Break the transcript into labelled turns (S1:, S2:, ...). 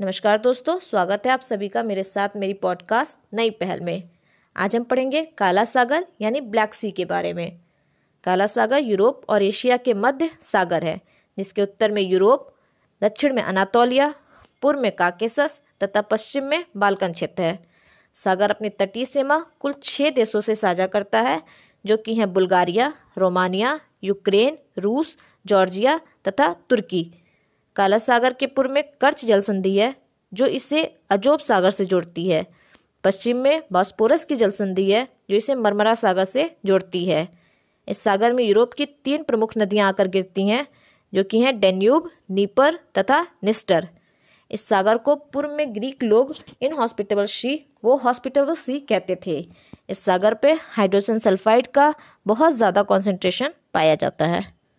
S1: नमस्कार दोस्तों, स्वागत है आप सभी का मेरे साथ मेरी पॉडकास्ट नई पहल में। आज हम पढ़ेंगे काला सागर, यानी ब्लैक सी के बारे में। काला सागर यूरोप और एशिया के मध्य सागर है, जिसके उत्तर में यूरोप, दक्षिण में अनातोलिया, पूर्व में काकेसस तथा पश्चिम में बालकन क्षेत्र है। सागर अपनी तटीय सीमा कुल छः देशों से साझा करता है, जो कि हैं बुल्गारिया, रोमानिया, यूक्रेन, रूस, जॉर्जिया तथा तुर्की। काला सागर के पूर्व में कर्च जल संधि है, जो इसे अजोब सागर से जोड़ती है। पश्चिम में बॉस्पोरस की जल संधि है, जो इसे मरमरा सागर से जोड़ती है। इस सागर में यूरोप की तीन प्रमुख नदियाँ आकर गिरती हैं, जो कि हैं डेन्यूब, नीपर तथा निस्टर। इस सागर को पूर्व में ग्रीक लोग इन हॉस्पिटेबल सी, वो हॉस्पिटेबल सी कहते थे। इस सागर पे हाइड्रोजन सल्फाइड का बहुत ज़्यादा कॉन्सेंट्रेशन पाया जाता है।